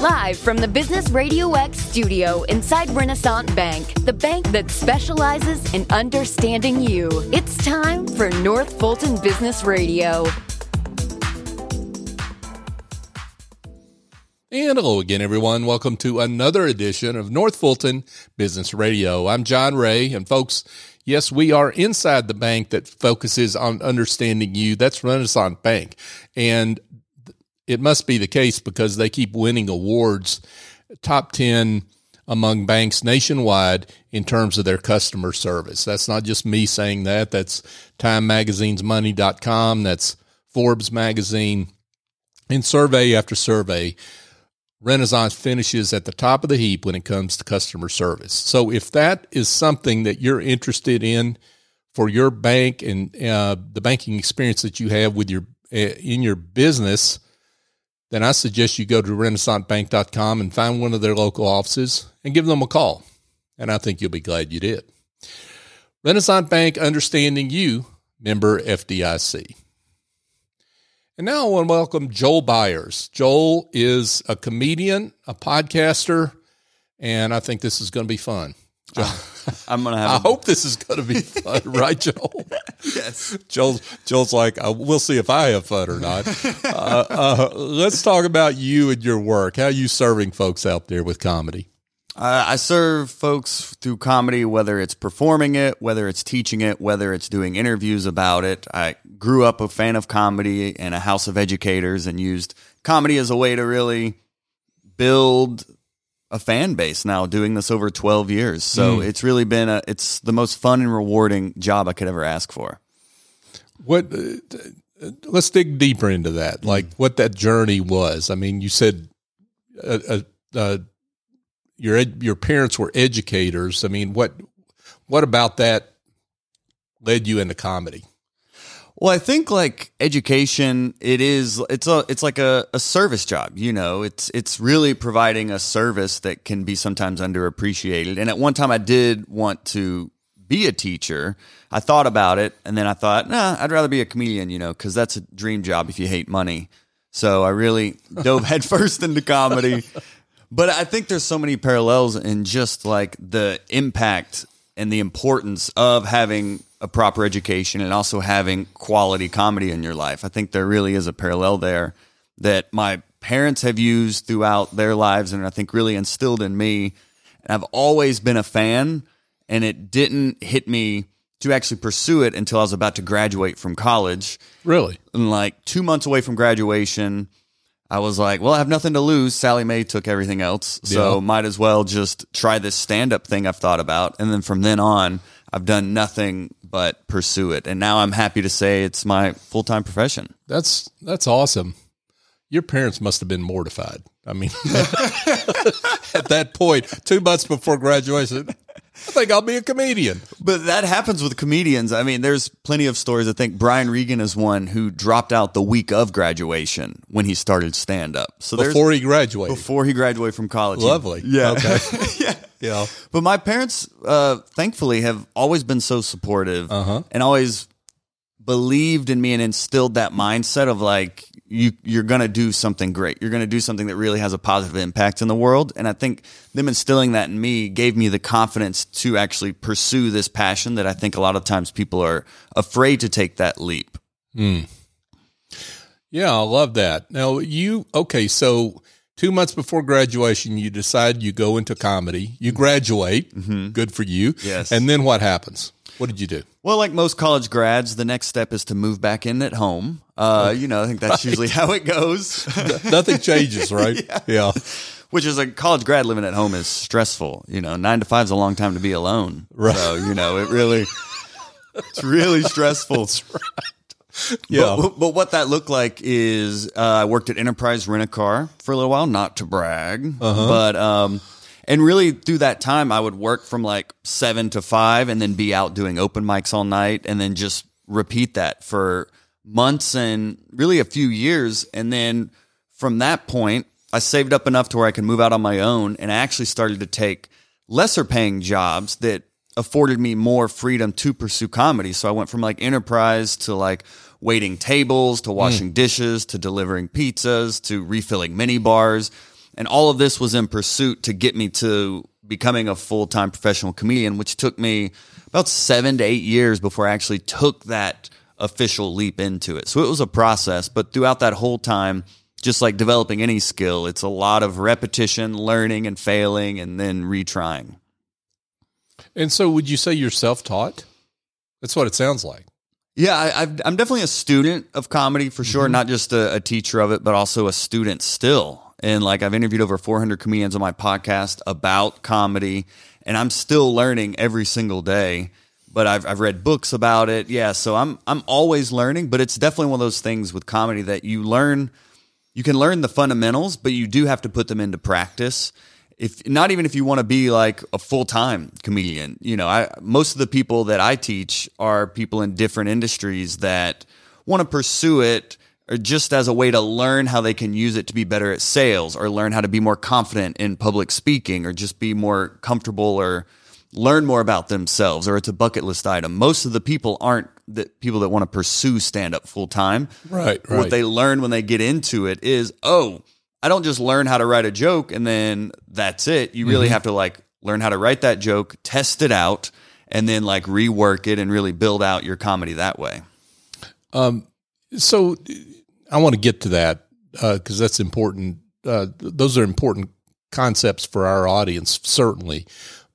Live from the Business Radio X studio inside Renaissance Bank, the bank that specializes in understanding you. It's time for North Fulton Business Radio. And hello again, everyone. Welcome to another edition of North Fulton Business Radio. I'm John Ray, and folks, yes, we are inside the bank that focuses on understanding you. That's Renaissance Bank. And it must be the case because they keep winning awards, top 10 among banks nationwide in terms of their customer service. That's not just me saying that. That's Time Magazine's money.com. That's Forbes magazine. In survey after survey, Renaissance finishes at the top of the heap when it comes to customer service. So if that is something that you're interested in for your bank and uh, the banking experience that you have with your uh, in your business, then I suggest you go to renaissancebank.com and find one of their local offices and give them a call. And I think you'll be glad you did. Renaissance Bank understanding you, member FDIC. And now I want to welcome Joel Byars. Joel is a comedian, a podcaster, and I think this is going to be fun. I'm gonna have. I a- hope this is going to be fun, right, Joel? yes. Joel's Joel's like, uh, we'll see if I have fun or not. Uh, uh, let's talk about you and your work. How are you serving folks out there with comedy? Uh, I serve folks through comedy, whether it's performing it, whether it's teaching it, whether it's doing interviews about it. I grew up a fan of comedy in a house of educators and used comedy as a way to really build a fan base now doing this over 12 years. So it's really been a it's the most fun and rewarding job I could ever ask for. What? Uh, uh, let's dig deeper into that. Like what that journey was. I mean, you said uh, uh, uh, your ed- your parents were educators. I mean, what what about that led you into comedy? Well, I think like education, it is it's a it's like a, a service job. You know, it's it's really providing a service that can be sometimes underappreciated. And at one time, I did want to be a teacher. I thought about it, and then I thought, nah, I'd rather be a comedian. You know, because that's a dream job if you hate money. So I really dove headfirst into comedy. But I think there's so many parallels in just like the impact and the importance of having a proper education and also having quality comedy in your life. I think there really is a parallel there that my parents have used throughout their lives and I think really instilled in me. And I've always been a fan and it didn't hit me to actually pursue it until I was about to graduate from college Really? and like two months away from graduation, I was like, well, I have nothing to lose. Sallie Mae took everything else. So Yeah. might as well just try this stand up thing I've thought about. And then from then on, I've done nothing but pursue it. And now I'm happy to say it's my full time profession. That's that's awesome. Your parents must have been mortified. I mean, at that point, two months before graduation, I think I'll be a comedian. But that happens with comedians. I mean, there's plenty of stories. I think Brian Regan is one who dropped out the week of graduation when he started stand up. So Before he graduated. before he graduated from college. Lovely. Yeah. Okay. yeah. Yeah. But my parents, uh, thankfully, have always been so supportive Uh-huh. and always believed in me and instilled that mindset of like you you're gonna do something great. You're gonna do something that really has a positive impact in the world. And I think them instilling that in me gave me the confidence to actually pursue this passion that I think a lot of times people are afraid to take that leap. Yeah, I love that. Now, you, okay, so two months before graduation, you decide you go into comedy, you graduate. Good for you. Yes. And then what happens? What did you do? Well, like most college grads, the next step is to move back in at home. Uh, you know, I think that's usually how it goes. Nothing changes, right? yeah. Which is a college grad living at home is stressful. You know, nine to five is a long time to be alone. Right. So, you know, it really, it's really stressful. Yeah. But, but what that looked like is uh, I worked at Enterprise Rent a Car for a little while, not to brag, but um, and really through that time I would work from like seven to five, and then be out doing open mics all night, and then just repeat that for months and really a few years, and then from that point I saved up enough to where I could move out on my own, and I actually started to take lesser paying jobs that afforded me more freedom to pursue comedy. So I went from like enterprise to like waiting tables to hmm. washing dishes to delivering pizzas to refilling mini bars. And all of this was in pursuit to get me to becoming a full time professional comedian, which took me about seven to eight years before I actually took that official leap into it. So it was a process, but throughout that whole time, just like developing any skill, it's a lot of repetition, learning and failing, and then retrying. And so, would you say you're self taught? That's what it sounds like. Yeah, I, am definitely a student of comedy for sure, mm-hmm. not just a, a teacher of it, but also a student still. And like I've interviewed over 400 comedians on my podcast about comedy, and I'm still learning every single day. But I've I've read books about it. Yeah, so I'm I'm always learning. But it's definitely one of those things with comedy that you learn. You can learn the fundamentals, but you do have to put them into practice if not even if you want to be like a full-time comedian you know i most of the people that i teach are people in different industries that want to pursue it or just as a way to learn how they can use it to be better at sales or learn how to be more confident in public speaking or just be more comfortable or learn more about themselves or it's a bucket list item. Most of the people aren't the people that want to pursue stand up full time right, right what they learn when they get into it is oh I don't just learn how to write a joke and then that's it. You really mm-hmm. have to like learn how to write that joke, test it out, and then like rework it and really build out your comedy that way. Um, so I want to get to that because uh, that's important. Uh, those are important concepts for our audience, certainly.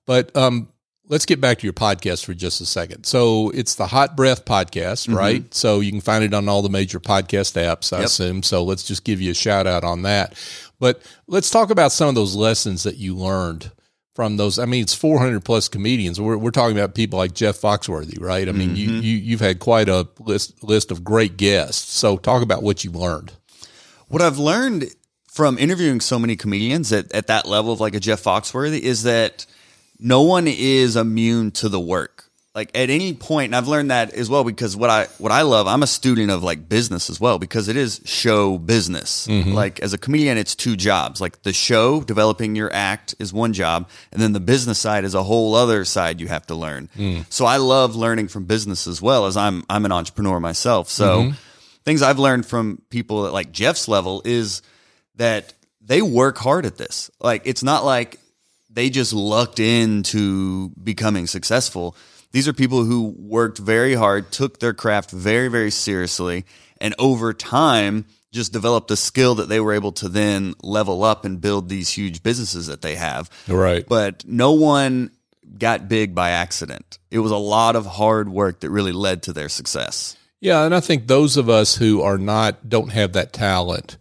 But um, let's get back to your podcast for just a second. So it's the Hot Breath podcast, mm-hmm. right? So you can find it on all the major podcast apps, I yep. assume. So let's just give you a shout out on that. But let's talk about some of those lessons that you learned from those. I mean, it's 400 plus comedians. We're, we're talking about people like Jeff Foxworthy, right? I mean, mm-hmm. you, you, you've had quite a list, list of great guests. So talk about what you learned. What I've learned from interviewing so many comedians at, at that level of like a Jeff Foxworthy is that – no one is immune to the work. Like at any point, and I've learned that as well because what I what I love, I'm a student of like business as well because it is show business. Mm-hmm. Like as a comedian, it's two jobs. Like the show, developing your act is one job, and then the business side is a whole other side you have to learn. Mm. So I love learning from business as well as I'm I'm an entrepreneur myself. So mm-hmm. things I've learned from people at like Jeff's level is that they work hard at this. Like it's not like they just lucked into becoming successful. These are people who worked very hard, took their craft very, very seriously, and over time just developed a skill that they were able to then level up and build these huge businesses that they have. Right. But no one got big by accident. It was a lot of hard work that really led to their success. Yeah, and I think those of us who are not don't have that talent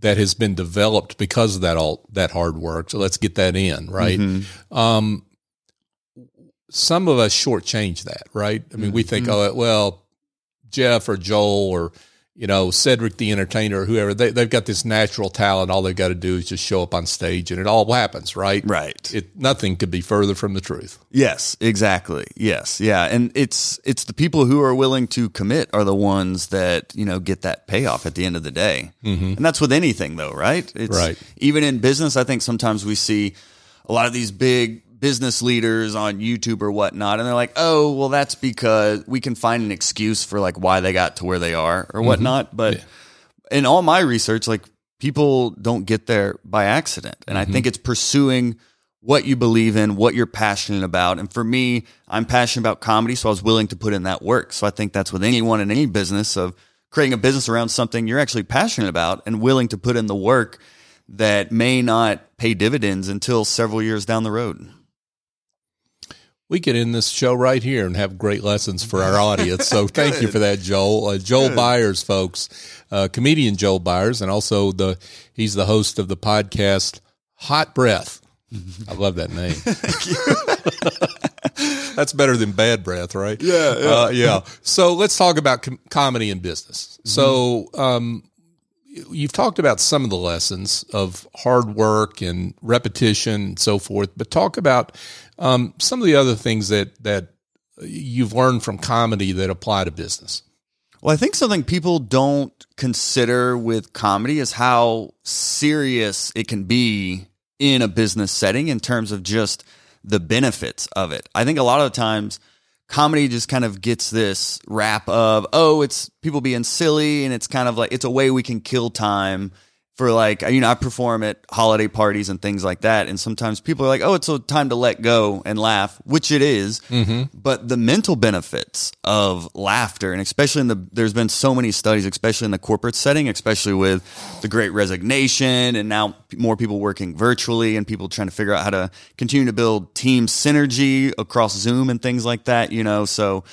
that has been developed because of that all that hard work. So let's get that in, right? Mm-hmm. Um, some of us shortchange that, right? I mean, mm-hmm. we think, mm-hmm. oh, well, Jeff or Joel or you know, Cedric the entertainer or whoever, they, they've got this natural talent. All they've got to do is just show up on stage and it all happens, right? Right. It, nothing could be further from the truth. Yes, exactly. Yes. Yeah. And it's, it's the people who are willing to commit are the ones that, you know, get that payoff at the end of the day. Mm-hmm. And that's with anything though, right? It's, right. Even in business, I think sometimes we see a lot of these big business leaders on YouTube or whatnot, and they're like, "Oh, well, that's because we can find an excuse for like why they got to where they are or mm-hmm. whatnot." Mm-hmm. But yeah. in all my research, like people don't get there by accident, and mm-hmm. I think it's pursuing what you believe in, what you're passionate about. And for me, I'm passionate about comedy, so I was willing to put in that work. So I think that's with anyone in any business of creating a business around something you're actually passionate about and willing to put in the work that may not pay dividends until several years down the road we could end this show right here and have great lessons for our audience. So thank you for that, Joel. Uh, Joel Good. Byars, folks, uh, comedian Joel Byars, and also the he's the host of the podcast Hot Breath. I love that name. That's better than bad breath, right? Yeah, yeah. Uh, yeah. So let's talk about com- comedy and business. Mm-hmm. So, um, you've talked about some of the lessons of hard work and repetition and so forth, but talk about um, some of the other things that that you've learned from comedy that apply to business. Well, I think something people don't consider with comedy is how serious it can be in a business setting in terms of just the benefits of it. I think a lot of the times comedy just kind of gets this rap of, oh, it's people being silly and it's kind of like it's a way we can kill time for like you know I perform at holiday parties and things like that, and sometimes people are like, "Oh, it's a time to let go and laugh," which it is. Mm-hmm. But the mental benefits of laughter, and especially in the there's been so many studies, especially in the corporate setting, especially with the Great Resignation, and now more people working virtually, and people trying to figure out how to continue to build team synergy across Zoom and things like that. You know, so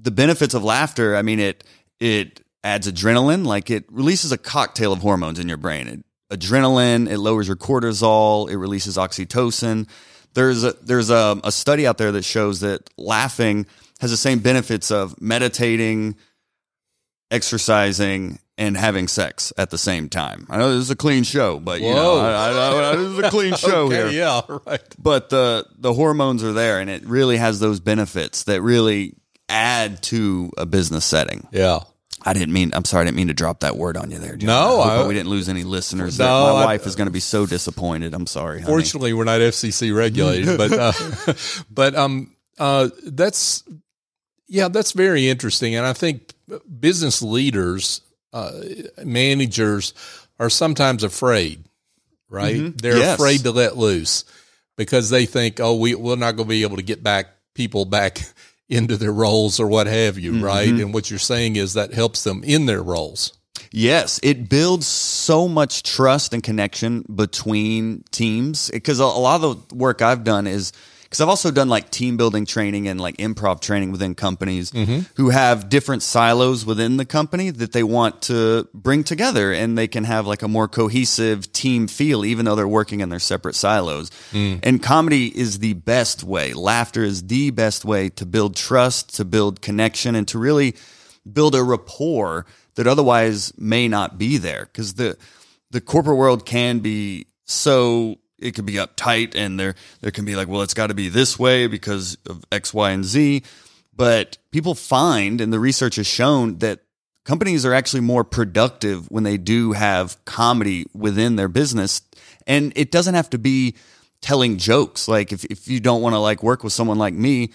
the benefits of laughter, I mean, it it adds adrenaline, like it releases a cocktail of hormones in your brain. It, adrenaline, it lowers your cortisol, it releases oxytocin. There's a there's a, a study out there that shows that laughing has the same benefits of meditating, exercising, and having sex at the same time. I know this is a clean show, but you know, I, I, I, this is a clean show Okay, here Yeah, right. but the the hormones are there and it really has those benefits that really add to a business setting Yeah. I didn't mean i'm sorry i didn't mean to drop that word on you there John. No, I hope I- we didn't lose any listeners No, my I- wife is going to be so disappointed i'm sorry honey. Fortunately, we're not FCC regulated, but uh, but um uh that's yeah, that's very interesting, and I think business leaders, uh, managers, are sometimes afraid. Right? They're Yes. afraid to let loose because they think, oh, we we're not going to be able to get back people back into their roles or what have you. Mm-hmm. Right? And what you're saying is that helps them in their roles. Yes, it builds so much trust and connection between teams because a, a lot of the work I've done is because I've also done like team building training and like improv training within companies mm-hmm. who have different silos within the company that they want to bring together and they can have like a more cohesive team feel even though they're working in their separate silos. Mm. And comedy is the best way. Laughter is the best way to build trust, to build connection and to really build a rapport that otherwise may not be there because the the corporate world can be so it could be uptight and there there can be like well it's got to be this way because of x y and z. But people find and the research has shown that companies are actually more productive when they do have comedy within their business. And it doesn't have to be telling jokes. Like if, if you don't want to like work with someone like me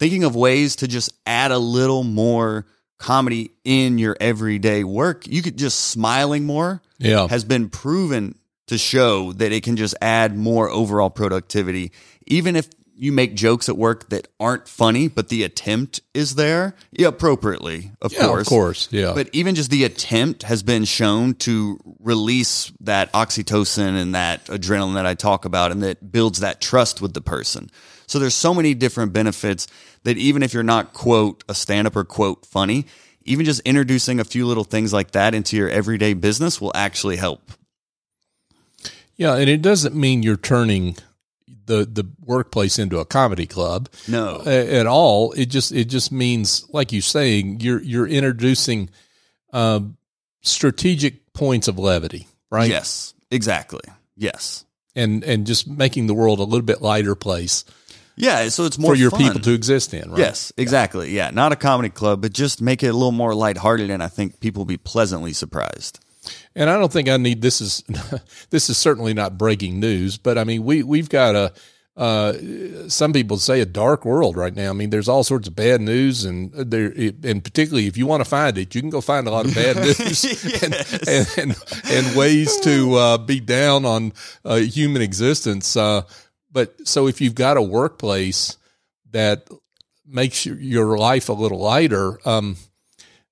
thinking of ways to just add a little more comedy in your everyday work you could just smiling more Yeah. has been proven to show that it can just add more overall productivity even if you make jokes at work that aren't funny but the attempt is there yeah, appropriately of Yeah, course of course. Yeah. but even just the attempt has been shown to release that oxytocin and that adrenaline that I talk about and that builds that trust with the person. So there's so many different benefits that even if you're not quote a stand up or quote funny, even just introducing a few little things like that into your everyday business will actually help. Yeah, and it doesn't mean you're turning the the workplace into a comedy club. No. at all. It just it just means, like you're saying, you're you're introducing um, strategic points of levity, right? Yes, exactly. Yes. and and just making the world a little bit lighter place Yeah, so it's more for your fun. people to exist in, right? Yes, exactly. Yeah, not a comedy club, but just make it a little more lighthearted, and I think people will be pleasantly surprised. And I don't think I need this is this is certainly not breaking news, but I mean we we've got a uh, some people say a dark world right now. I mean, there's all sorts of bad news, and there, and particularly if you want to find it, you can go find a lot of bad news and, and, and and ways to uh, be down on uh, human existence. Uh, but so if you've got a workplace that makes your, your life a little lighter, um,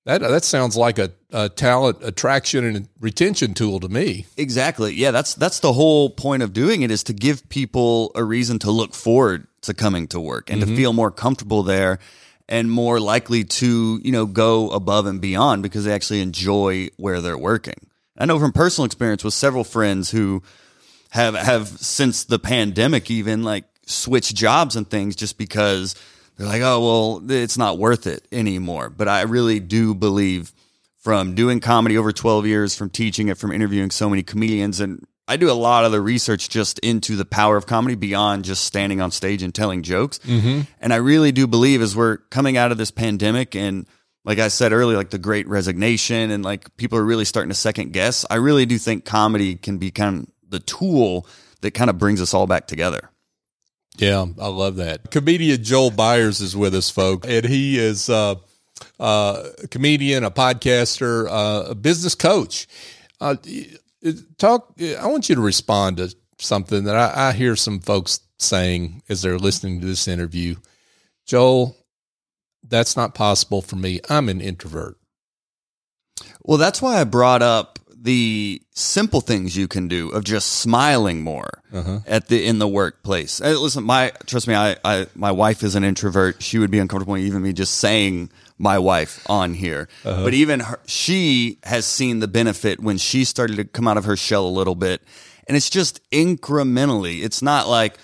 that that sounds like a, a talent attraction and retention tool to me. Exactly. Yeah, that's that's the whole point of doing it is to give people a reason to look forward to coming to work and to mm-hmm. feel more comfortable there and more likely to, you know, go above and beyond because they actually enjoy where they're working. I know from personal experience with several friends who have have since the pandemic even like switched jobs and things just because they're like, oh well, it's not worth it anymore. But I really do believe from doing comedy over 12 years, from teaching it, from interviewing so many comedians, and I do a lot of the research just into the power of comedy beyond just standing on stage and telling jokes. Mm-hmm. And I really do believe as we're coming out of this pandemic and like I said earlier, like the great resignation and like people are really starting to second guess. I really do think comedy can be kind of the tool that kind of brings us all back together. Yeah, I love that. Comedian Joel Byars is with us, folks, and he is uh, uh, a comedian, a podcaster, uh, a business coach. Uh, talk. I want you to respond to something that I, I hear some folks saying as they're listening to this interview. Joel, that's not possible for me. I'm an introvert. Well, that's why I brought up the simple things you can do of just smiling more uh-huh. at the in the workplace. Hey, listen, my trust me, I, I my wife is an introvert. She would be uncomfortable even me just saying my wife on here. Uh-huh. But even her, she has seen the benefit when she started to come out of her shell a little bit, and it's just incrementally. It's not like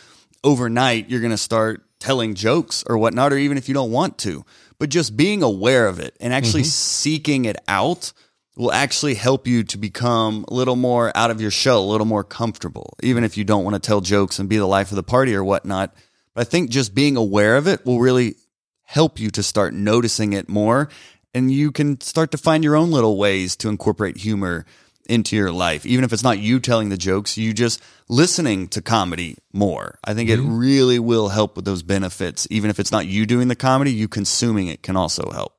overnight you're going to start telling jokes or whatnot, or even if you don't want to, but just being aware of it and actually mm-hmm. seeking it out will actually help you to become a little more out of your shell, a little more comfortable, even if you don't want to tell jokes and be the life of the party or whatnot. But I think just being aware of it will really help you to start noticing it more. And you can start to find your own little ways to incorporate humor into your life. Even if it's not you telling the jokes, you just listening to comedy more. I think mm-hmm. it really will help with those benefits. Even if it's not you doing the comedy, you consuming it can also help.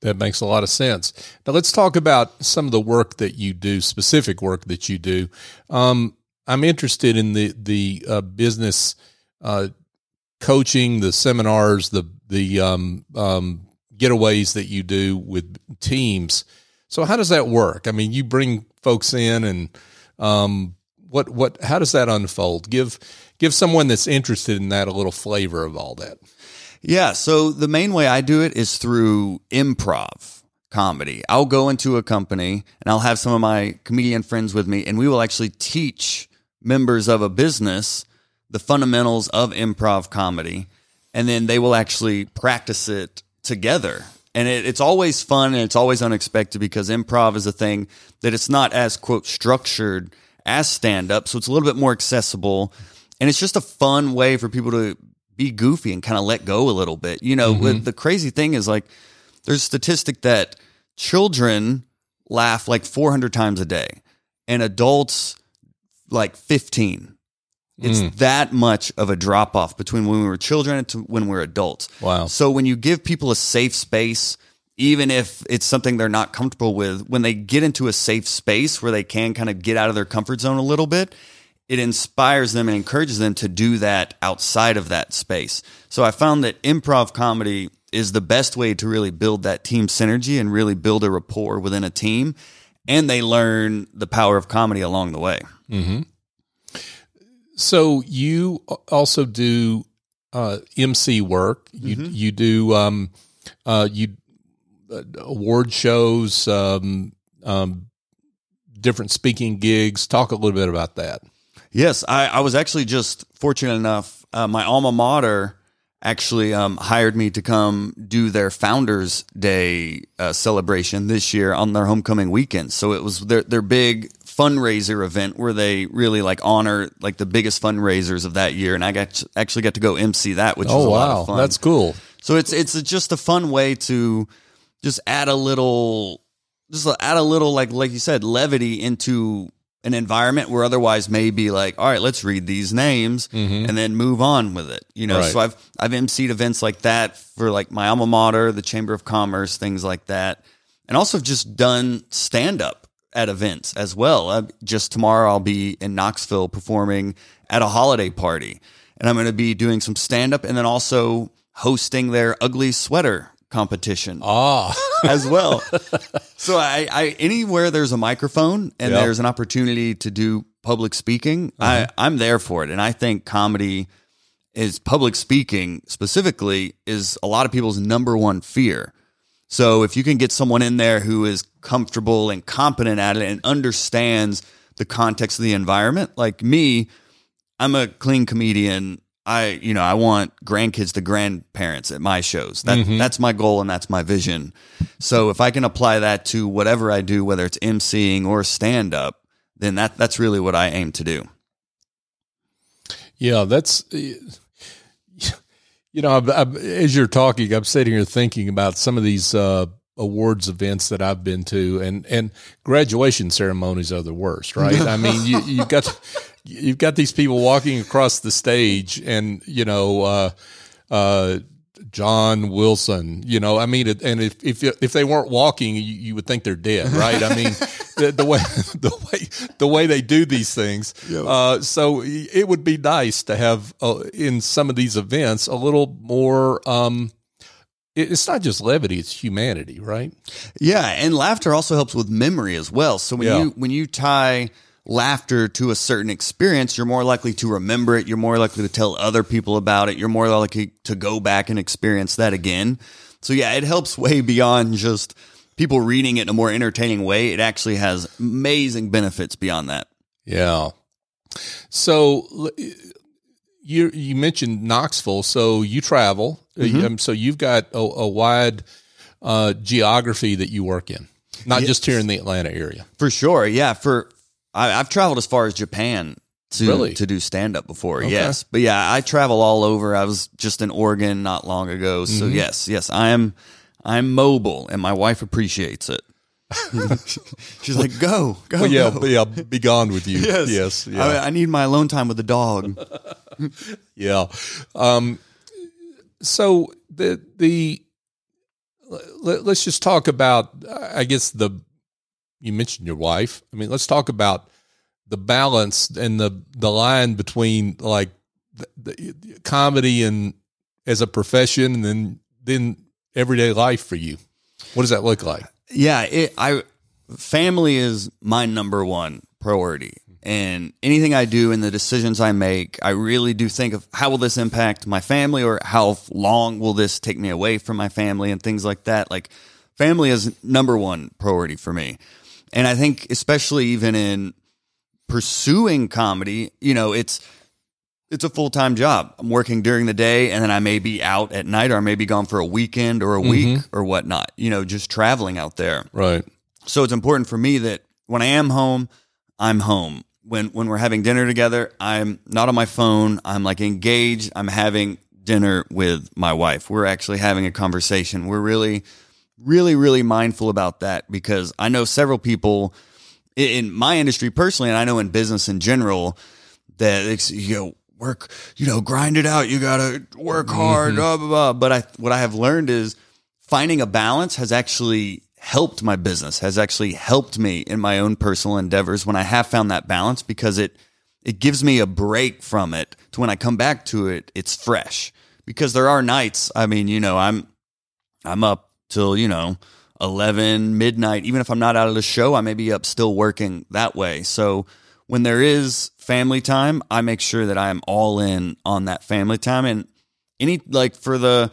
That makes a lot of sense. Now let's talk about some of the work that you do, specific work that you do. Um, I'm interested in the the uh, business uh, coaching, the seminars, the the um, um, getaways that you do with teams. So how does that work? I mean, you bring folks in, and um, what what how does that unfold? Give give someone that's interested in that a little flavor of all that. Yeah. So the main way I do it is through improv comedy. I'll go into a company and I'll have some of my comedian friends with me, and we will actually teach members of a business the fundamentals of improv comedy. And then they will actually practice it together. And it, it's always fun and it's always unexpected because improv is a thing that it's not as, quote, structured as stand up. So it's a little bit more accessible. And it's just a fun way for people to be goofy and kind of let go a little bit. You know, mm-hmm. the crazy thing is like there's a statistic that children laugh like 400 times a day and adults like 15. It's mm. that much of a drop off between when we were children and when we're adults. Wow. So when you give people a safe space, even if it's something they're not comfortable with, when they get into a safe space where they can kind of get out of their comfort zone a little bit, it inspires them and encourages them to do that outside of that space. So I found that improv comedy is the best way to really build that team synergy and really build a rapport within a team. And they learn the power of comedy along the way. Mm-hmm. So you also do uh, MC work. You mm-hmm. you do um, uh, you uh, award shows, um, um, different speaking gigs. Talk a little bit about that. Yes, I, I was actually just fortunate enough. Uh, my alma mater actually um, hired me to come do their Founders Day uh, celebration this year on their homecoming weekend. So it was their their big fundraiser event where they really like honor like the biggest fundraisers of that year, and I got actually got to go MC that, which oh, was a wow. lot of fun. That's cool. So it's it's just a fun way to just add a little just add a little like like you said levity into an environment where otherwise maybe like, all right, let's read these names mm-hmm. and then move on with it. You know, right. so I've I've emceed events like that for like my alma mater, the Chamber of Commerce, things like that, and also just done stand up at events as well. Uh, just tomorrow, I'll be in Knoxville performing at a holiday party, and I'm going to be doing some stand up and then also hosting their ugly sweater competition ah. as well. so I, I, anywhere there's a microphone and yep. there's an opportunity to do public speaking, uh-huh. I, I'm there for it. And I think comedy is public speaking specifically is a lot of people's number one fear. So if you can get someone in there who is comfortable and competent at it and understands the context of the environment, like me, I'm a clean comedian I, you know, I want grandkids to grandparents at my shows. That mm-hmm. that's my goal and that's my vision. So if I can apply that to whatever I do, whether it's emceeing or stand up, then that that's really what I aim to do. Yeah, that's you know, I, I, as you're talking, I'm sitting here thinking about some of these uh, awards events that I've been to, and and graduation ceremonies are the worst, right? I mean, you you've got you've got these people walking across the stage, and you know. Uh, uh, John Wilson, you know, I mean, and if if if they weren't walking, you, you would think they're dead, right? I mean, the, the way the way the way they do these things. Uh, so it would be nice to have uh, in some of these events a little more. Um, it's not just levity; it's humanity, right? Yeah, and laughter also helps with memory as well. So when Yeah. you when you tie laughter to a certain experience, you're more likely to remember it. You're more likely to tell other people about it. You're more likely to go back and experience that again. So yeah, it helps way beyond just people reading it in a more entertaining way. It actually has amazing benefits beyond that. Yeah. So you you mentioned Knoxville, so you travel, um, so you've got a, a wide uh, geography that you work in, not just here in the Atlanta area. For sure, yeah. For I, I've traveled as far as Japan to Really? to do stand up before. Yes, but yeah, I travel all over. I was just in Oregon not long ago, so Mm-hmm. yes, yes, I am. I'm mobile, and my wife appreciates it. She's like, "Go, go, Well, yeah, go." yeah, be gone with you. yes, yeah. I, I need my alone time with the dog. Yeah. Um, so the the let, let's just talk about. I guess the you mentioned your wife. I mean, let's talk about the balance and the the line between like the, the comedy and as a profession, and then then everyday life for you. What does that look like? Yeah it, i family is my number one priority. And anything i do and the decisions i make i really do think of how will this impact my family or how long will this take me away from my family and things like that. Like family is number one priority for me. And i think especially even in pursuing comedy you know it's it's a full time job. I'm working during the day and then I may be out at night or I may be gone for a weekend or a mm-hmm. week or whatnot, you know, just traveling out there. Right. So it's important for me that when I am home, I'm home. When when we're having dinner together, I'm not on my phone. I'm like engaged. I'm having dinner with my wife. We're actually having a conversation. We're really really really mindful about that because I know several people in my industry personally and I know in business in general that it's you know work you know grind it out you gotta work hard mm-hmm. blah blah blah but I what I have learned is finding a balance has actually helped my business has actually helped me in my own personal endeavors when I have found that balance because it it gives me a break from it to when I come back to it it's fresh because there are nights I mean you know I'm I'm up till, you know, 11 midnight. Even if I'm not out of the show, I may be up still working that way. So when there is family time, I make sure that I am all in on that family time. And any, like for the,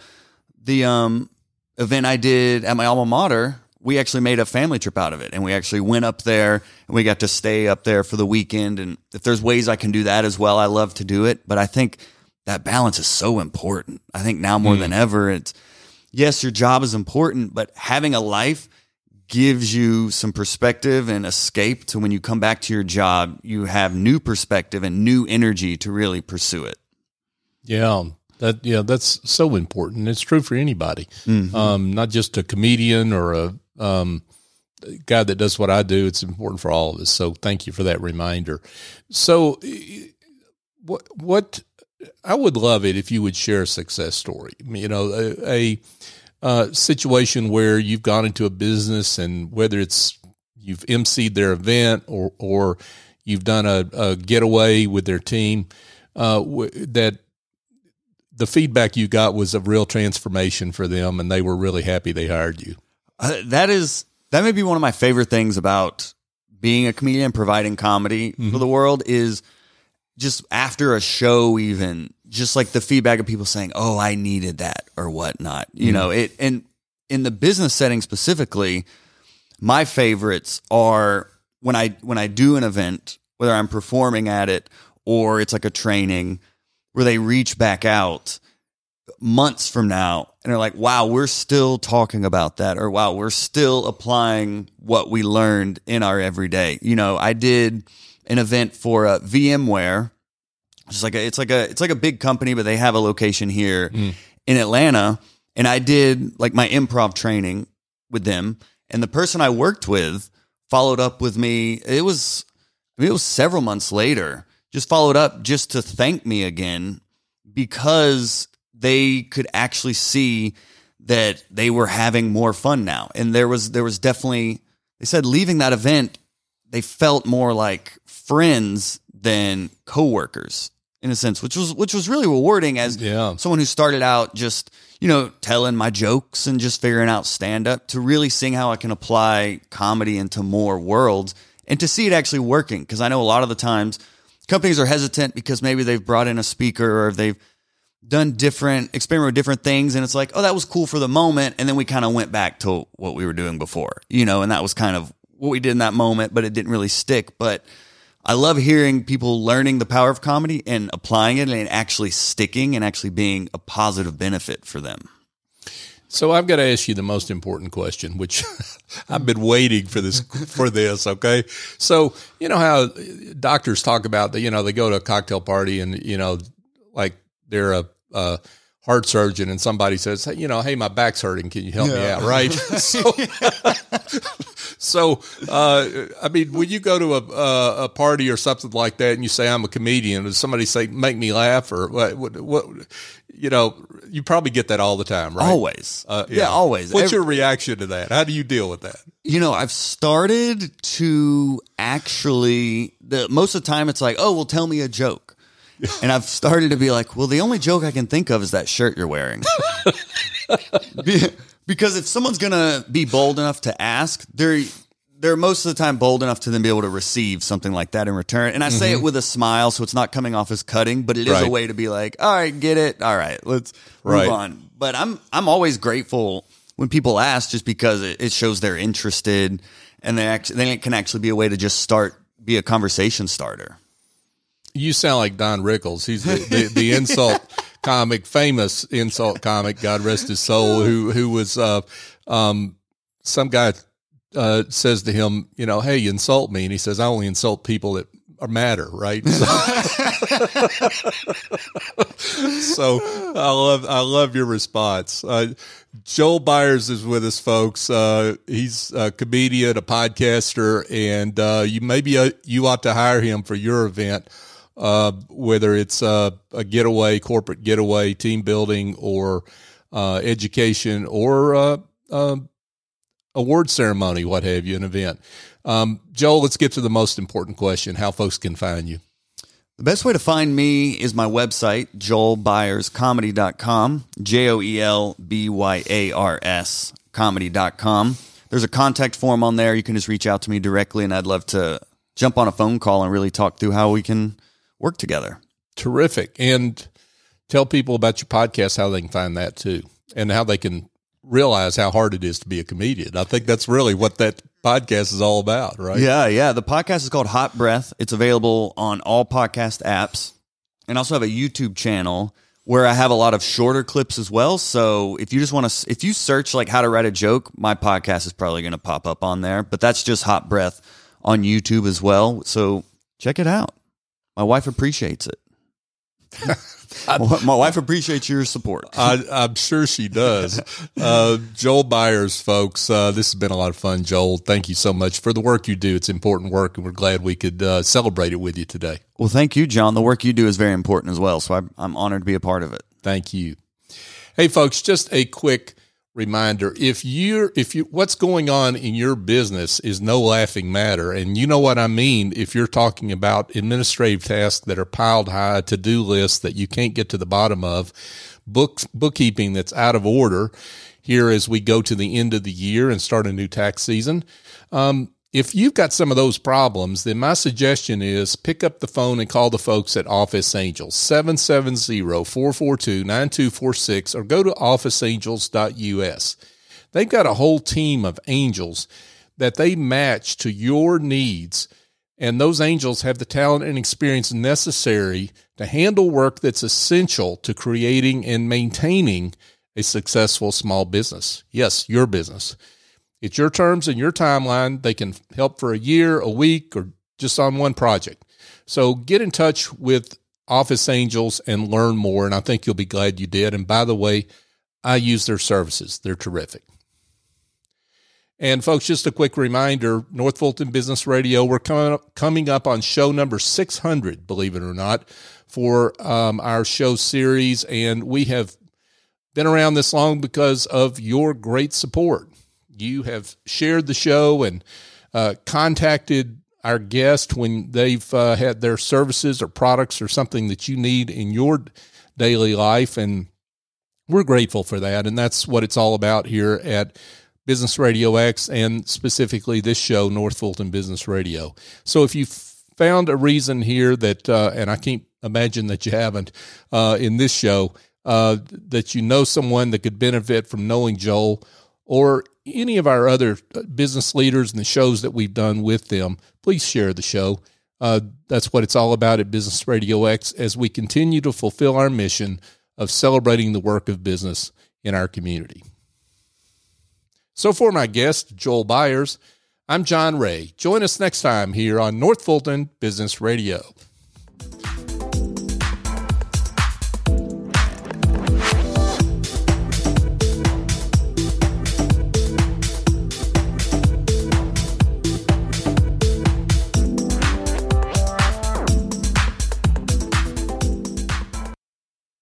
the, um, event I did at my alma mater, we actually made a family trip out of it. And we actually went up there and we got to stay up there for the weekend. And if there's ways I can do that as well, I love to do it. But I think that balance is so important. I think now more than ever, it's, yes, your job is important, but having a life gives you some perspective and escape to when you come back to your job, you have new perspective and new energy to really pursue it. Yeah, that yeah, that's so important. It's true for anybody, um, not just a comedian or a um, guy that does what I do. It's important for all of us. So thank you for that reminder. So, what what I would love it if you would share a success story. You know, a, a uh, situation where you've gone into a business and whether it's you've emceed their event or or you've done a, a getaway with their team uh, w- that the feedback you got was a real transformation for them and they were really happy they hired you. Uh, that is that may be one of my favorite things about being a comedian, providing comedy for the world is just after a show, even just like the feedback of people saying, "Oh, I needed that" or whatnot. You know, it and in the business setting specifically, my favorites are when I when I do an event, whether I'm performing at it or it's like a training, where they reach back out months from now and they're like, wow, we're still talking about that, or wow, we're still applying what we learned in our everyday. You know, I did an event for uh, VMware. It's like a, it's like a, it's like a big company, but they have a location here mm. in Atlanta. And I did like my improv training with them, and the person I worked with followed up with me. It was, I mean, it was several months later. Just followed up just to thank me again because they could actually see that they were having more fun now. And there was there was definitely they said leaving that event they felt more like friends than coworkers in a sense, which was which was really rewarding as Yeah. someone who started out just you know telling my jokes and just figuring out stand up to really seeing how I can apply comedy into more worlds and to see it actually working because I know a lot of the times companies are hesitant because maybe they've brought in a speaker or they've done different experiment with different things and it's like oh that was cool for the moment and then we kind of went back to what we were doing before you know and that was kind of what we did in that moment but it didn't really stick but I love hearing people learning the power of comedy and applying it and actually sticking and actually being a positive benefit for them. So I've got to ask you the most important question, which I've been waiting for this for this. Okay, so you know how doctors talk about that. You know, they go to a cocktail party and you know, like they're a, a heart surgeon, and somebody says, hey, you know, hey, my back's hurting. Can you help me out? Right. so, so uh, I mean, when you go to a, a a party or something like that, and you say I'm a comedian, does somebody say make me laugh or what? What? what you know, you probably get that all the time, right? Always. Uh, yeah. always. What's Every- your reaction to that? How do you deal with that? You know, I've started to actually the most of the time it's like, oh, well, tell me a joke. And I've started to be like, well, the only joke I can think of is that shirt you're wearing. Be- because if someone's gonna be bold enough to ask, they're they're most of the time bold enough to then be able to receive something like that in return. And I say it with a smile, so it's not coming off as cutting, but it is Mm-hmm. Right. a way to be like, all right, get it, all right, let's Right. move on. But I'm I'm always grateful when people ask, just because it, it shows they're interested, and they actually then it can actually be a way to just start be a conversation starter. You sound like Don Rickles. He's the, the, the insult comic, famous insult comic. God rest his soul. Who who was uh, um, some guy uh, says to him, you know, hey, you insult me, and he says, I only insult people that matter, right? So, I love I love your response. Uh, Joel Byars is with us, folks. Uh, he's a comedian, a podcaster, and uh, you maybe uh, you ought to hire him for your event, uh, whether it's uh, a getaway, corporate getaway, team building, or uh, education, or uh, um, award ceremony, what have you, an event. Um, Joel, let's get to the most important question: How folks can find you? The best way to find me is my website, joelbyarscomedy.com, J O E L B Y A R S comedy.com. There's a contact form on there. You can just reach out to me directly, and I'd love to jump on a phone call and really talk through how we can work together. Terrific. And tell people about your podcast, how they can find that too, and how they can realize how hard it is to be a comedian. I think that's really what that podcast is all about, right? Yeah, yeah. The podcast is called Hot Breath. It's available on all podcast apps, and I also have a YouTube channel where I have a lot of shorter clips as well. So if you just want to, if you search like how to write a joke, my podcast is probably going to pop up on there. But that's just Hot Breath on YouTube as well. So check it out. My wife appreciates it. my, wife appreciates your support. I, I'm sure she does. Uh, Joel Byars, folks, uh, this has been a lot of fun. Joel, thank you so much for the work you do. It's important work, and we're glad we could uh, celebrate it with you today. well, thank you, John. The work you do is very important as well. So I'm, I'm honored to be a part of it. Thank you. Hey folks, just a quick reminder. If you're if you what's going on in your business is no laughing matter and you know what I mean if you're talking about administrative tasks that are piled high, to-do lists that you can't get to the bottom of, books bookkeeping that's out of order here as we go to the end of the year and start a new tax season. Um, if you've got some of those problems, then my suggestion is pick up the phone and call the folks at Office Angels, 770-442-9246, or go to officeangels.us. They've got a whole team of angels that they match to your needs, and those angels have the talent and experience necessary to handle work that's essential to creating and maintaining a successful small business. Yes, your business. It's your terms and your timeline. They can help for a year, a week, or just on one project. So get in touch with Office Angels and learn more. And I think you'll be glad you did. And by the way, I use their services, they're terrific. And folks, just a quick reminder North Fulton Business Radio, we're coming up, coming up on show number 600, believe it or not, for um, our show series. And we have been around this long because of your great support. You have shared the show and uh, contacted our guest when they've uh, had their services or products or something that you need in your daily life. And we're grateful for that. And that's what it's all about here at Business Radio X and specifically this show, North Fulton Business Radio. So if you found a reason here that, uh, and I can't imagine that you haven't uh, in this show, uh, that you know someone that could benefit from knowing Joel or any of our other uh, business leaders and the shows that we've done with them, please share the show. Uh, that's what it's all about at Business Radio X as we continue to fulfill our mission of celebrating the work of business in our community. So, for my guest, Joel Byars, I'm John Ray. Join us next time here on North Fulton Business Radio.